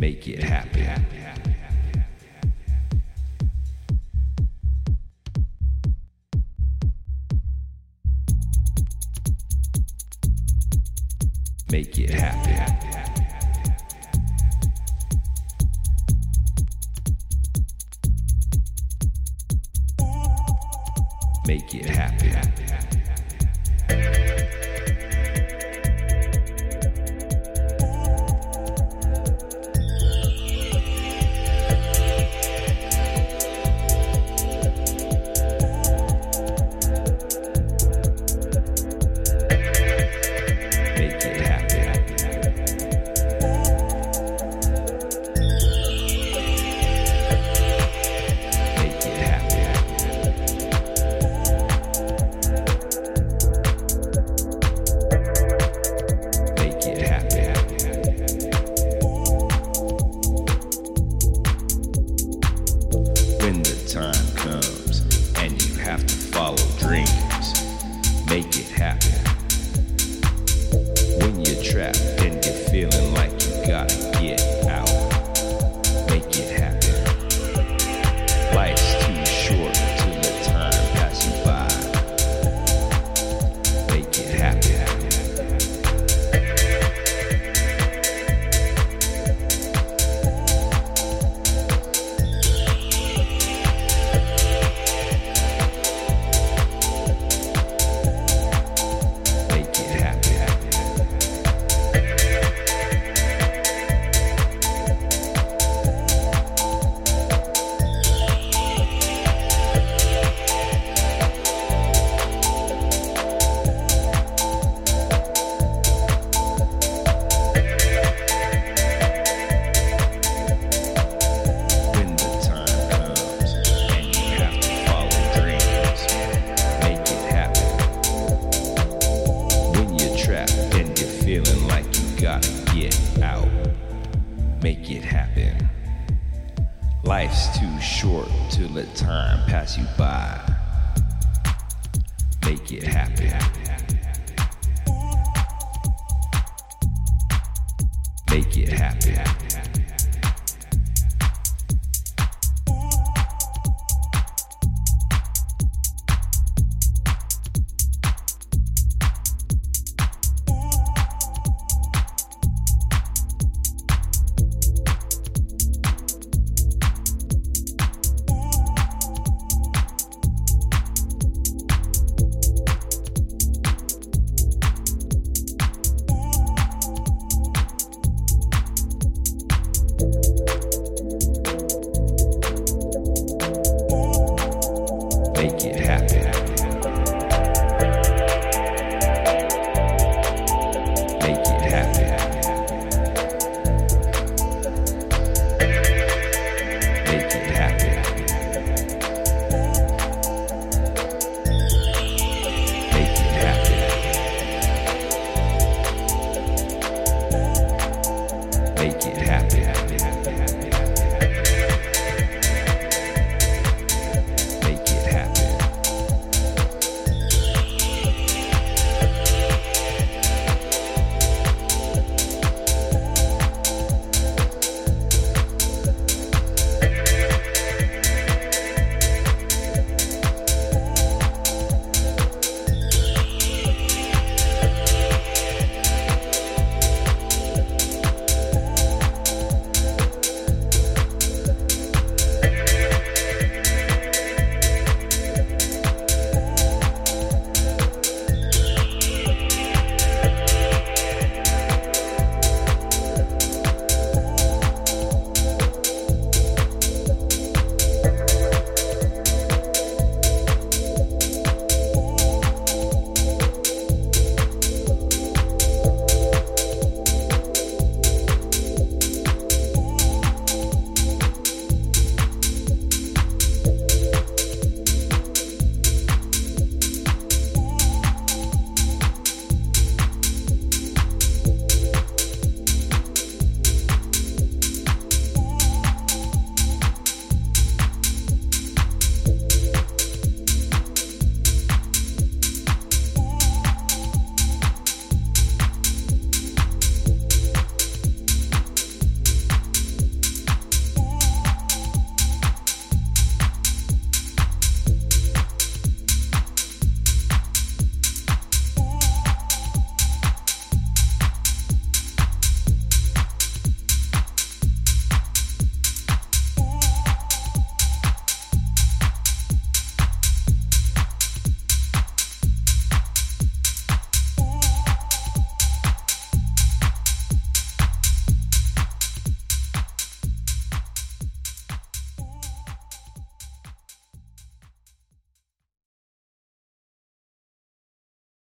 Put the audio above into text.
Make it happen. Make it happen. Make it happen. Make it happen. When you're trapped and you're feeling make it happen. Life's too short to let time pass you by. Make it happen. Make it happen.